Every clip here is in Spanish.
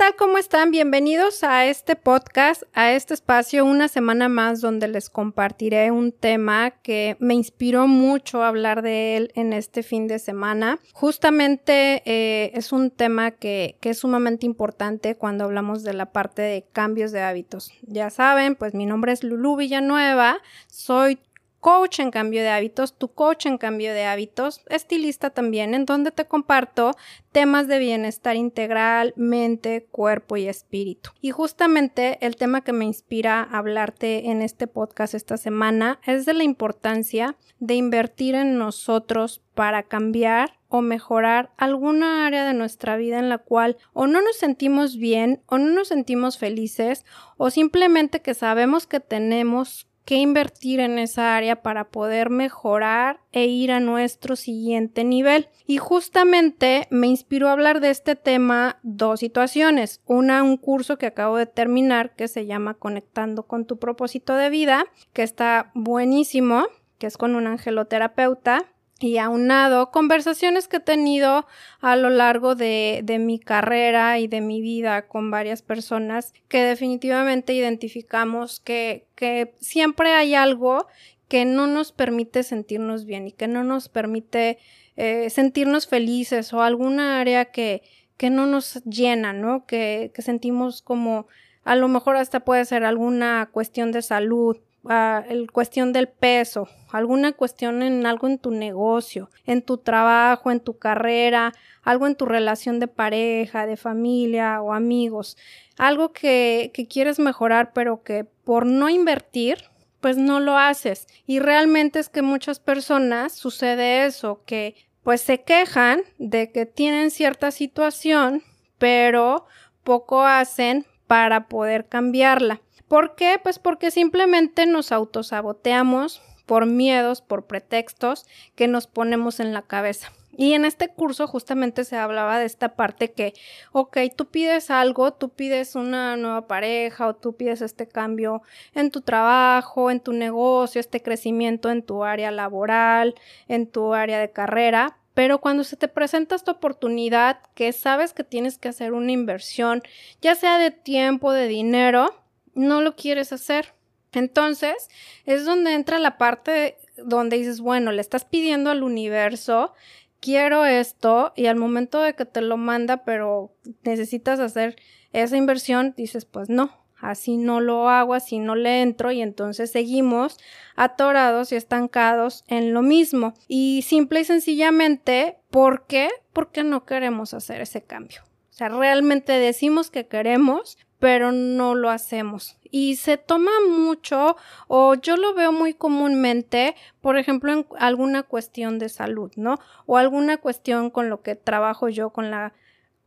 tal? ¿Cómo están? Bienvenidos a este podcast, a este espacio, una semana más donde les compartiré un tema que me inspiró mucho hablar de él en este fin de semana. Justamente eh, es un tema que, que es sumamente importante cuando hablamos de la parte de cambios de hábitos. Ya saben, pues mi nombre es Lulu Villanueva, soy coach en cambio de hábitos, tu coach en cambio de hábitos, estilista también, en donde te comparto temas de bienestar integral, mente, cuerpo y espíritu. Y justamente el tema que me inspira a hablarte en este podcast esta semana es de la importancia de invertir en nosotros para cambiar o mejorar alguna área de nuestra vida en la cual o no nos sentimos bien o no nos sentimos felices o simplemente que sabemos que tenemos invertir en esa área para poder mejorar e ir a nuestro siguiente nivel. Y justamente me inspiró a hablar de este tema dos situaciones. Una, un curso que acabo de terminar que se llama Conectando con tu propósito de vida, que está buenísimo, que es con un angeloterapeuta y aunado conversaciones que he tenido a lo largo de, de, mi carrera y de mi vida con varias personas que definitivamente identificamos que, que siempre hay algo que no nos permite sentirnos bien y que no nos permite eh, sentirnos felices o alguna área que, que no nos llena, ¿no? Que, que sentimos como a lo mejor hasta puede ser alguna cuestión de salud el cuestión del peso, alguna cuestión en algo en tu negocio, en tu trabajo, en tu carrera, algo en tu relación de pareja, de familia o amigos, algo que, que quieres mejorar pero que por no invertir, pues no lo haces. Y realmente es que muchas personas sucede eso, que pues se quejan de que tienen cierta situación, pero poco hacen para poder cambiarla. ¿Por qué? Pues porque simplemente nos autosaboteamos por miedos, por pretextos que nos ponemos en la cabeza. Y en este curso justamente se hablaba de esta parte que, ok, tú pides algo, tú pides una nueva pareja o tú pides este cambio en tu trabajo, en tu negocio, este crecimiento en tu área laboral, en tu área de carrera, pero cuando se te presenta esta oportunidad que sabes que tienes que hacer una inversión, ya sea de tiempo, de dinero, no lo quieres hacer. Entonces, es donde entra la parte donde dices, bueno, le estás pidiendo al universo, quiero esto, y al momento de que te lo manda, pero necesitas hacer esa inversión, dices, pues no, así no lo hago, así no le entro, y entonces seguimos atorados y estancados en lo mismo. Y simple y sencillamente, ¿por qué? Porque no queremos hacer ese cambio. O sea, realmente decimos que queremos, pero no lo hacemos. Y se toma mucho, o yo lo veo muy comúnmente, por ejemplo, en alguna cuestión de salud, ¿no? O alguna cuestión con lo que trabajo yo con la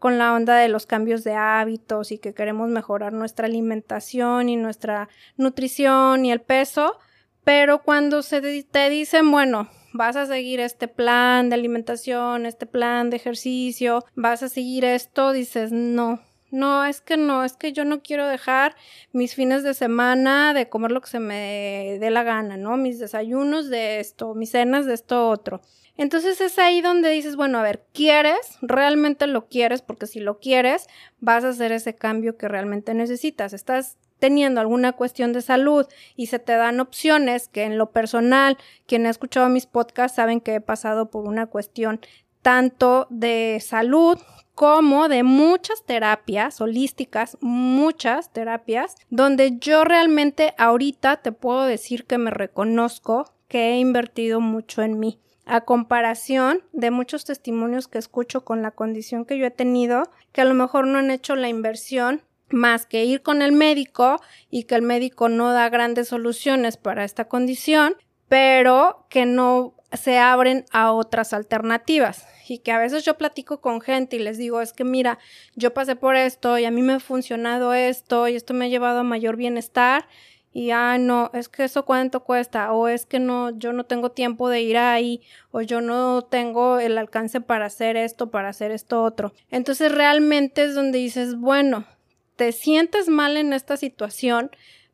con la onda de los cambios de hábitos y que queremos mejorar nuestra alimentación y nuestra nutrición y el peso, pero cuando se te dicen, bueno, vas a seguir este plan de alimentación, este plan de ejercicio, vas a seguir esto, dices, no, no, es que no, es que yo no quiero dejar mis fines de semana de comer lo que se me dé la gana, ¿no? Mis desayunos de esto, mis cenas de esto otro. Entonces es ahí donde dices, bueno, a ver, ¿quieres? ¿Realmente lo quieres? Porque si lo quieres, vas a hacer ese cambio que realmente necesitas. Estás teniendo alguna cuestión de salud y se te dan opciones que en lo personal, quien ha escuchado mis podcasts saben que he pasado por una cuestión tanto de salud como de muchas terapias holísticas, muchas terapias, donde yo realmente ahorita te puedo decir que me reconozco que he invertido mucho en mí. A comparación de muchos testimonios que escucho con la condición que yo he tenido, que a lo mejor no han hecho la inversión más que ir con el médico y que el médico no da grandes soluciones para esta condición, pero que no se abren a otras alternativas. Y que a veces yo platico con gente y les digo, es que mira, yo pasé por esto y a mí me ha funcionado esto y esto me ha llevado a mayor bienestar y ah, no, es que eso cuánto cuesta o es que no, yo no tengo tiempo de ir ahí o yo no tengo el alcance para hacer esto, para hacer esto otro. Entonces realmente es donde dices, bueno, te sientes mal en esta situación,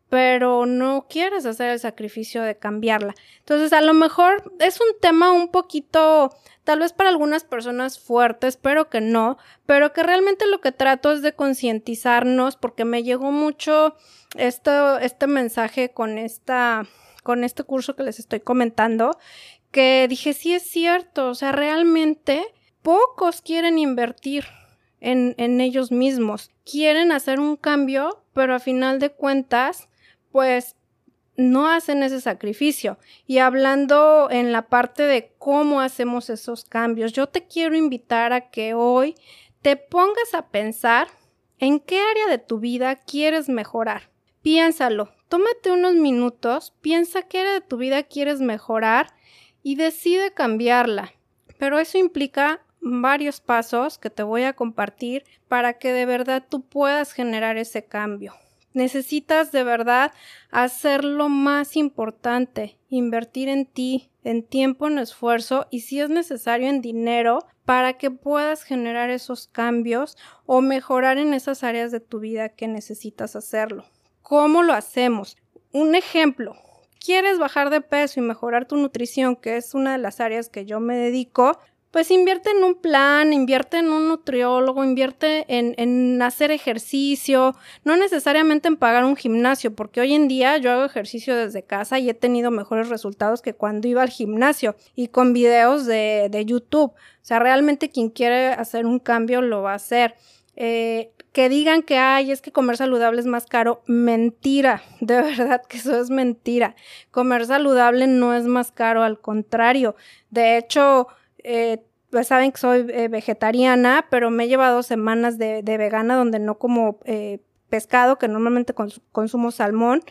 pero no quieres hacer el sacrificio de cambiarla. Entonces, a lo mejor es un tema un poquito, tal vez para algunas personas fuerte, espero que no, pero que realmente lo que trato es de concientizarnos porque me llegó mucho esto, este mensaje con esta, con este curso que les estoy comentando, que dije, sí es cierto, o sea, realmente pocos quieren invertir en, en ellos mismos, quieren hacer un cambio, pero a final de cuentas pues no hacen ese sacrificio. Y hablando en la parte de cómo hacemos esos cambios, yo te quiero invitar a que hoy te pongas a pensar en qué área de tu vida quieres mejorar. Piénsalo, tómate unos minutos, piensa qué área de tu vida quieres mejorar y decide cambiarla. Pero eso implica varios pasos que te voy a compartir para que de verdad tú puedas generar ese cambio. Necesitas de verdad hacer lo más importante, invertir en ti, en tiempo, en esfuerzo y si es necesario en dinero para que puedas generar esos cambios o mejorar en esas áreas de tu vida que necesitas hacerlo. ¿Cómo lo hacemos? Un ejemplo, quieres bajar de peso y mejorar tu nutrición, que es una de las áreas que yo me dedico, pues invierte en un plan, invierte en un nutriólogo, invierte en, en, hacer ejercicio, no necesariamente en pagar un gimnasio, porque hoy en día yo hago ejercicio desde casa y he tenido mejores resultados que cuando iba al gimnasio y con videos de, de YouTube. O sea, realmente quien quiere hacer un cambio lo va a hacer. Eh, que digan que ay, es que comer saludable es más caro, mentira, de verdad que eso es mentira. Comer saludable no es más caro, al contrario. De hecho, eh, pues saben que soy eh, vegetariana, pero me he llevado semanas de, vegana donde no como eh, pescado, que normalmente consumo salmón,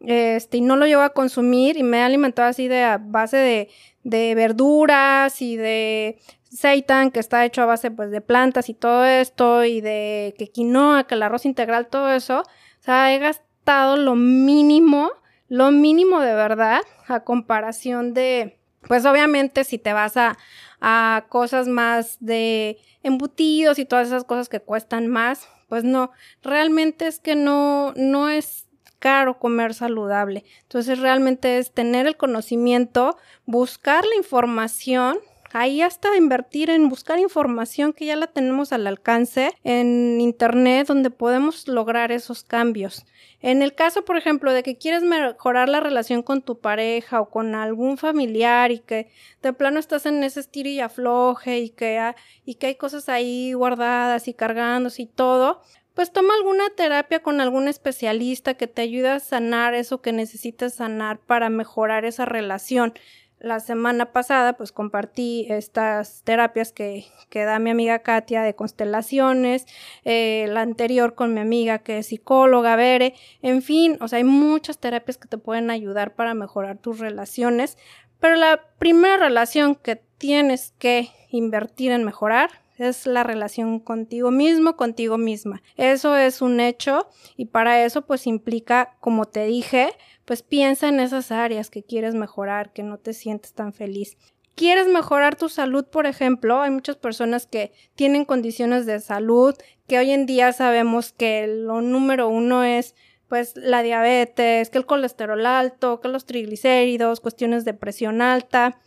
este, y no lo llevo a consumir y me he alimentado así de a base de, de verduras y de seitan, que está hecho a base pues de plantas y todo esto, y de que quinoa, que el arroz integral, todo eso. O sea, he gastado lo mínimo, lo mínimo de verdad, a comparación de, pues obviamente si te vas a, a cosas más de embutidos y todas esas cosas que cuestan más, pues no, realmente es que no, no es caro comer saludable. Entonces realmente es tener el conocimiento, buscar la información ahí hasta invertir en buscar información que ya la tenemos al alcance en internet donde podemos lograr esos cambios. En el caso, por ejemplo, de que quieres mejorar la relación con tu pareja o con algún familiar y que de plano estás en ese estilo y afloje y que, y que hay cosas ahí guardadas y cargándose y todo, pues toma alguna terapia con algún especialista que te ayude a sanar eso que necesitas sanar para mejorar esa relación la semana pasada pues compartí estas terapias que, que da mi amiga Katia de constelaciones, eh, la anterior con mi amiga que es psicóloga, Bere, en fin, o sea, hay muchas terapias que te pueden ayudar para mejorar tus relaciones, pero la primera relación que tienes que invertir en mejorar es la relación contigo mismo, contigo misma. Eso es un hecho y para eso pues implica, como te dije, pues piensa en esas áreas que quieres mejorar, que no te sientes tan feliz. ¿Quieres mejorar tu salud, por ejemplo? Hay muchas personas que tienen condiciones de salud, que hoy en día sabemos que lo número uno es pues la diabetes, que el colesterol alto, que los triglicéridos, cuestiones de presión alta,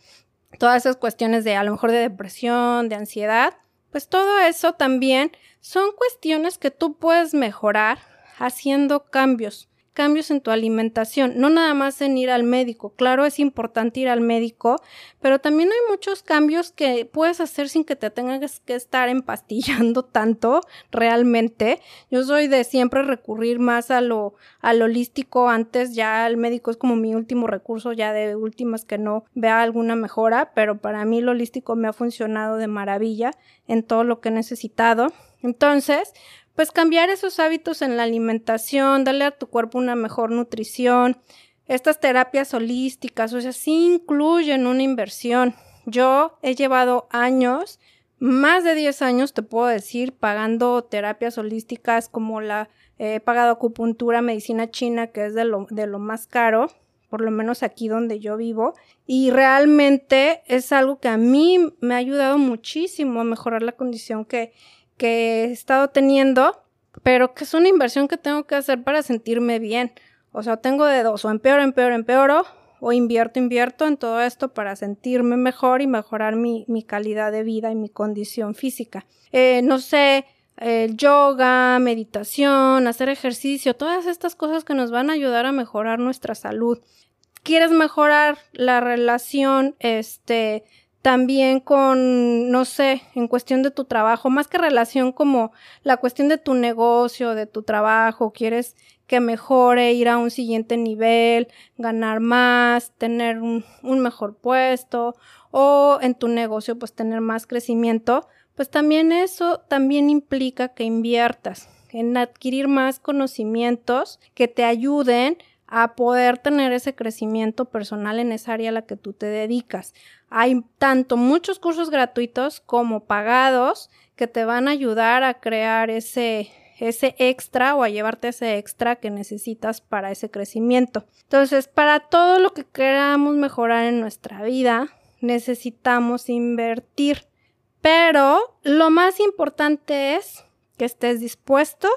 todas esas cuestiones de a lo mejor de depresión, de ansiedad, pues todo eso también son cuestiones que tú puedes mejorar haciendo cambios cambios en tu alimentación, no nada más en ir al médico. Claro, es importante ir al médico, pero también hay muchos cambios que puedes hacer sin que te tengas que estar empastillando tanto realmente. Yo soy de siempre recurrir más a lo, al holístico antes, ya el médico es como mi último recurso, ya de últimas que no vea alguna mejora, pero para mí el holístico me ha funcionado de maravilla en todo lo que he necesitado. Entonces, pues cambiar esos hábitos en la alimentación, darle a tu cuerpo una mejor nutrición. Estas terapias holísticas, o sea, sí incluyen una inversión. Yo he llevado años, más de 10 años, te puedo decir, pagando terapias holísticas como la, he pagado acupuntura, medicina china, que es de lo, de lo más caro, por lo menos aquí donde yo vivo, y realmente es algo que a mí me ha ayudado muchísimo a mejorar la condición que, que he estado teniendo, pero que es una inversión que tengo que hacer para sentirme bien. O sea, tengo de dos, o empeoro, empeoro, empeoro, o invierto, invierto en todo esto para sentirme mejor y mejorar mi, calidad de vida y mi condición física. Eh, no sé, el yoga, meditación, hacer ejercicio, todas estas cosas que nos van a ayudar a mejorar nuestra salud. ¿Quieres mejorar la relación, este, también con, no sé, en cuestión de tu trabajo, más que relación como la cuestión de tu negocio, de tu trabajo, quieres que mejore, ir a un siguiente nivel, ganar más, tener un, un mejor puesto o en tu negocio pues tener más crecimiento, pues también eso también implica que inviertas en adquirir más conocimientos que te ayuden a poder tener ese crecimiento personal en esa área a la que tú te dedicas. Hay tanto muchos cursos gratuitos como pagados que te van a ayudar a crear ese, ese extra o a llevarte ese extra que necesitas para ese crecimiento. Entonces, para todo lo que queramos mejorar en nuestra vida, necesitamos invertir. Pero lo más importante es que estés dispuesto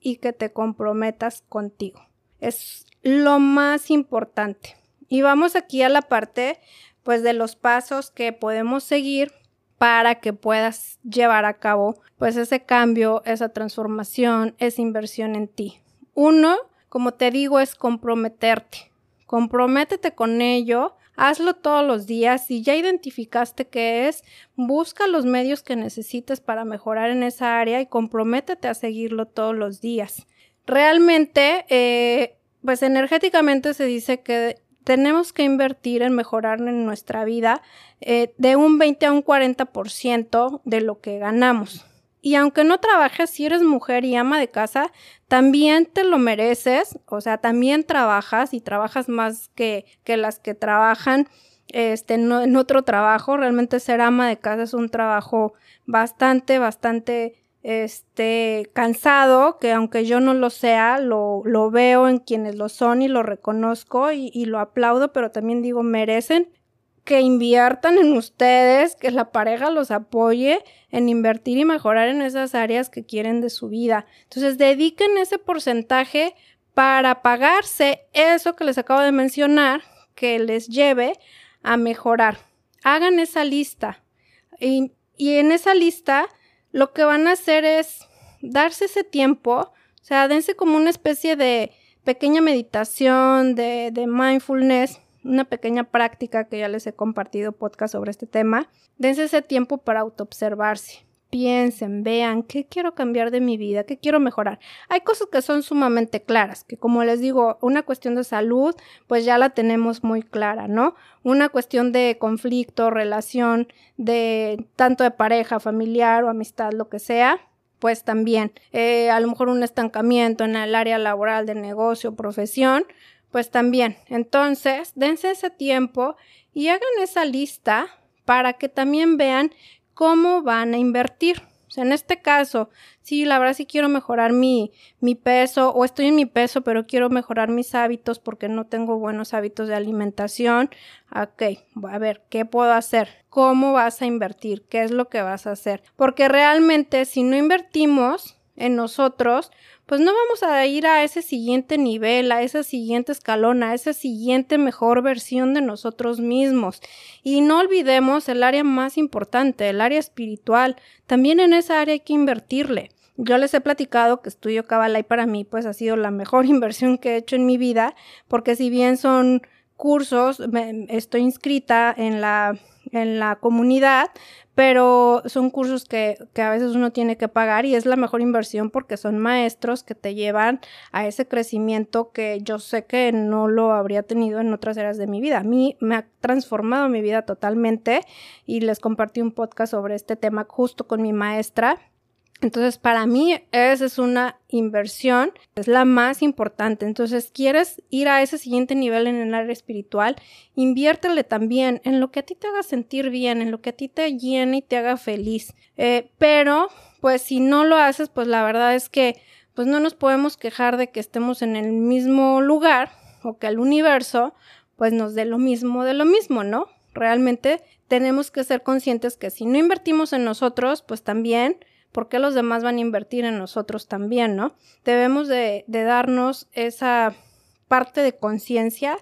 y que te comprometas contigo. Es lo más importante. Y vamos aquí a la parte pues de los pasos que podemos seguir para que puedas llevar a cabo pues ese cambio, esa transformación, esa inversión en ti. Uno, como te digo, es comprometerte. Comprométete con ello, hazlo todos los días. Si ya identificaste qué es, busca los medios que necesites para mejorar en esa área y comprométete a seguirlo todos los días. Realmente eh, pues energéticamente se dice que tenemos que invertir en mejorar en nuestra vida eh, de un 20 a un 40% de lo que ganamos. Y aunque no trabajes, si eres mujer y ama de casa, también te lo mereces, o sea, también trabajas y trabajas más que, que las que trabajan este, en otro trabajo. Realmente ser ama de casa es un trabajo bastante, bastante este, cansado, que aunque yo no lo sea, lo, lo veo en quienes lo son y lo reconozco y, y, lo aplaudo, pero también digo, merecen que inviertan en ustedes, que la pareja los apoye en invertir y mejorar en esas áreas que quieren de su vida. Entonces, dediquen ese porcentaje para pagarse eso que les acabo de mencionar, que les lleve a mejorar. Hagan esa lista. Y, y en esa lista, lo que van a hacer es darse ese tiempo, o sea, dense como una especie de pequeña meditación, de, de mindfulness, una pequeña práctica que ya les he compartido podcast sobre este tema. Dense ese tiempo para autoobservarse piensen, vean qué quiero cambiar de mi vida, qué quiero mejorar. Hay cosas que son sumamente claras, que como les digo, una cuestión de salud, pues ya la tenemos muy clara, ¿no? Una cuestión de conflicto, relación, de tanto de pareja, familiar o amistad, lo que sea, pues también. Eh, a lo mejor un estancamiento en el área laboral de negocio, profesión, pues también. Entonces, dense ese tiempo y hagan esa lista para que también vean cómo van a invertir. O sea, en este caso, sí, la verdad sí quiero mejorar mi, mi peso o estoy en mi peso, pero quiero mejorar mis hábitos porque no tengo buenos hábitos de alimentación. Ok, a ver, ¿qué puedo hacer? ¿Cómo vas a invertir? ¿Qué es lo que vas a hacer? Porque realmente si no invertimos en nosotros, pues no vamos a ir a ese siguiente nivel, a ese siguiente escalón, a esa siguiente mejor versión de nosotros mismos. Y no olvidemos el área más importante, el área espiritual. También en esa área hay que invertirle. Yo les he platicado que estudio Kabbalah y para mí pues ha sido la mejor inversión que he hecho en mi vida, porque si bien son cursos, estoy inscrita en la en la comunidad, pero son cursos que, que, a veces uno tiene que pagar y es la mejor inversión porque son maestros que te llevan a ese crecimiento que yo sé que no lo habría tenido en otras áreas de mi vida. A mí me ha transformado mi vida totalmente y les compartí un podcast sobre este tema justo con mi maestra entonces, para mí, esa es una inversión, es la más importante. Entonces, quieres ir a ese siguiente nivel en el área espiritual, inviértele también en lo que a ti te haga sentir bien, en lo que a ti te llene y te haga feliz. Eh, pero, pues, si no lo haces, pues la verdad es que, pues, no nos podemos quejar de que estemos en el mismo lugar o que el universo, pues, nos dé lo mismo de lo mismo, ¿no? Realmente tenemos que ser conscientes que si no invertimos en nosotros, pues también ¿por qué los demás van a invertir en nosotros también, no? Debemos de, darnos esa parte de conciencia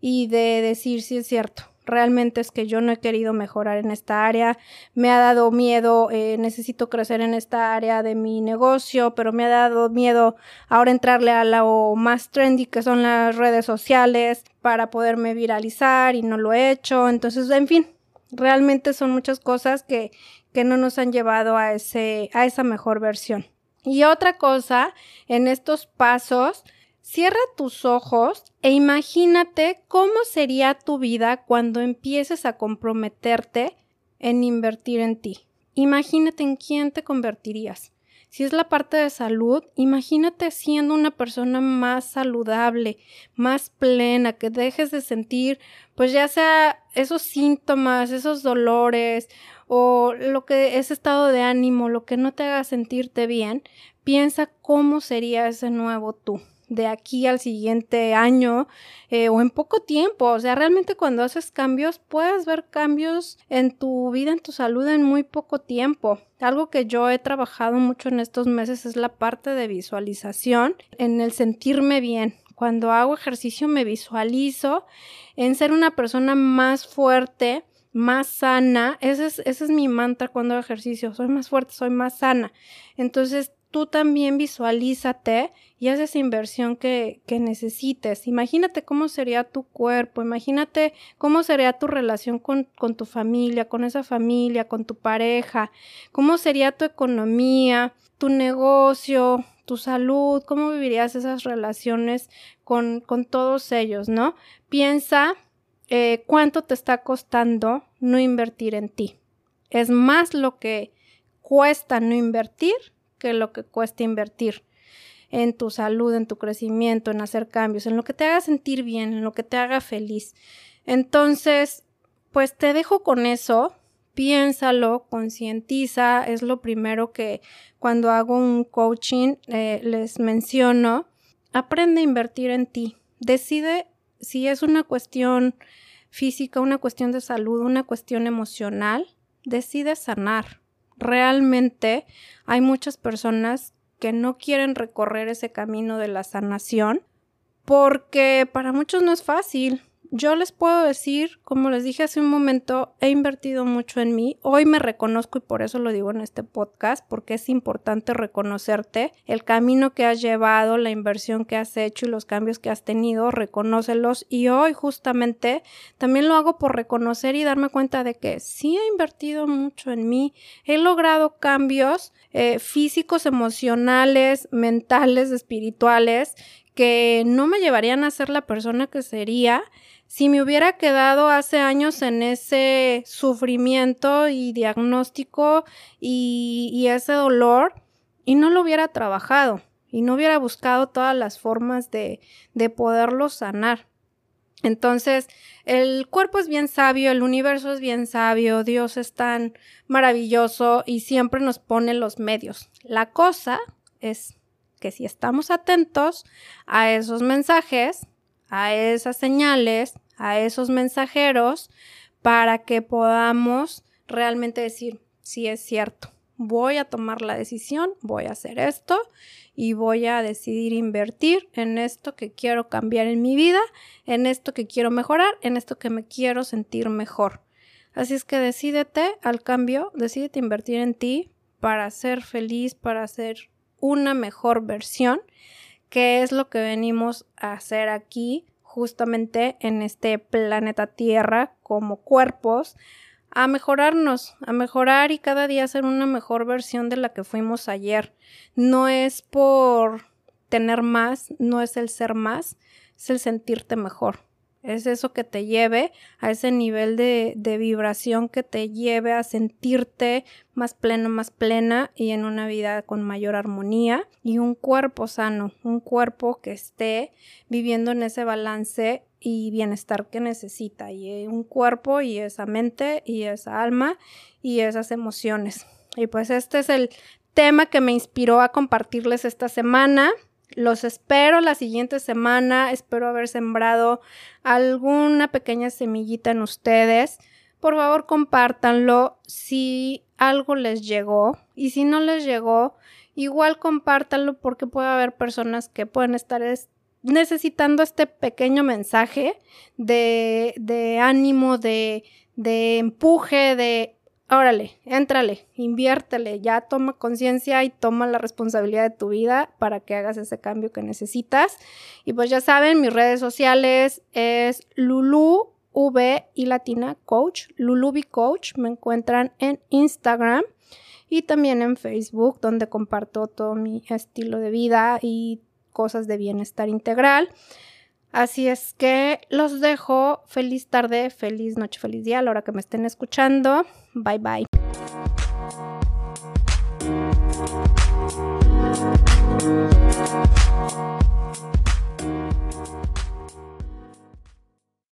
y de decir si es cierto. Realmente es que yo no he querido mejorar en esta área, me ha dado miedo, eh, necesito crecer en esta área de mi negocio, pero me ha dado miedo ahora entrarle a lo más trendy que son las redes sociales para poderme viralizar y no lo he hecho. Entonces, en fin, realmente son muchas cosas que, que no nos han llevado a, ese, a esa mejor versión. Y otra cosa, en estos pasos, cierra tus ojos e imagínate cómo sería tu vida cuando empieces a comprometerte en invertir en ti. Imagínate en quién te convertirías. Si es la parte de salud, imagínate siendo una persona más saludable, más plena, que dejes de sentir, pues ya sea esos síntomas, esos dolores o lo que ese estado de ánimo, lo que no te haga sentirte bien, piensa cómo sería ese nuevo tú de aquí al siguiente año eh, o en poco tiempo. O sea, realmente cuando haces cambios puedes ver cambios en tu vida, en tu salud en muy poco tiempo. Algo que yo he trabajado mucho en estos meses es la parte de visualización, en el sentirme bien. Cuando hago ejercicio me visualizo en ser una persona más fuerte, más sana. Ese es, ese es mi mantra cuando ejercicio. Soy más fuerte, soy más sana. Entonces tú también visualízate y haz esa inversión que, que, necesites. Imagínate cómo sería tu cuerpo, imagínate cómo sería tu relación con, con, tu familia, con esa familia, con tu pareja, cómo sería tu economía, tu negocio, tu salud, cómo vivirías esas relaciones con, con todos ellos, ¿no? Piensa eh, cuánto te está costando no invertir en ti. Es más lo que cuesta no invertir que lo que cuesta invertir en tu salud, en tu crecimiento, en hacer cambios, en lo que te haga sentir bien, en lo que te haga feliz. Entonces, pues te dejo con eso, piénsalo, concientiza, es lo primero que cuando hago un coaching eh, les menciono, aprende a invertir en ti, decide si es una cuestión física, una cuestión de salud, una cuestión emocional, decide sanar, realmente hay muchas personas que no quieren recorrer ese camino de la sanación porque para muchos no es fácil. Yo les puedo decir, como les dije hace un momento, he invertido mucho en mí. Hoy me reconozco y por eso lo digo en este podcast, porque es importante reconocerte el camino que has llevado, la inversión que has hecho y los cambios que has tenido, reconócelos. Y hoy justamente también lo hago por reconocer y darme cuenta de que sí he invertido mucho en mí. He logrado cambios eh, físicos, emocionales, mentales, espirituales que no me llevarían a ser la persona que sería si me hubiera quedado hace años en ese sufrimiento y diagnóstico y, ese dolor y no lo hubiera trabajado y no hubiera buscado todas las formas de, de poderlo sanar. Entonces, el cuerpo es bien sabio, el universo es bien sabio, Dios es tan maravilloso y siempre nos pone los medios. La cosa es que si estamos atentos a esos mensajes, a esas señales, a esos mensajeros, para que podamos realmente decir, si es cierto, voy a tomar la decisión, voy a hacer esto y voy a decidir invertir en esto que quiero cambiar en mi vida, en esto que quiero mejorar, en esto que me quiero sentir mejor. Así es que decídete al cambio, decídete invertir en ti para ser feliz, para ser una mejor versión qué es lo que venimos a hacer aquí, justamente en este planeta Tierra, como cuerpos, a mejorarnos, a mejorar y cada día ser una mejor versión de la que fuimos ayer. No es por tener más, no es el ser más, es el sentirte mejor. Es eso que te lleve a ese nivel de, de, vibración que te lleve a sentirte más pleno, más plena y en una vida con mayor armonía y un cuerpo sano, un cuerpo que esté viviendo en ese balance y bienestar que necesita y un cuerpo y esa mente y esa alma y esas emociones. Y pues este es el tema que me inspiró a compartirles esta semana. Los espero la siguiente semana. Espero haber sembrado alguna pequeña semillita en ustedes. Por favor, compártanlo si algo les llegó. Y si no les llegó, igual compártanlo porque puede haber personas que pueden estar necesitando este pequeño mensaje de, ánimo, de empuje, de órale, éntrale, inviértele, ya toma conciencia y toma la responsabilidad de tu vida para que hagas ese cambio que necesitas. Y pues ya saben, mis redes sociales es Lulu V y Latina Coach, Lulubi Coach, me encuentran en Instagram y también en Facebook, donde comparto todo mi estilo de vida y cosas de bienestar integral. Así es que los dejo. Feliz tarde, feliz noche, feliz día a la hora que me estén escuchando. Bye bye.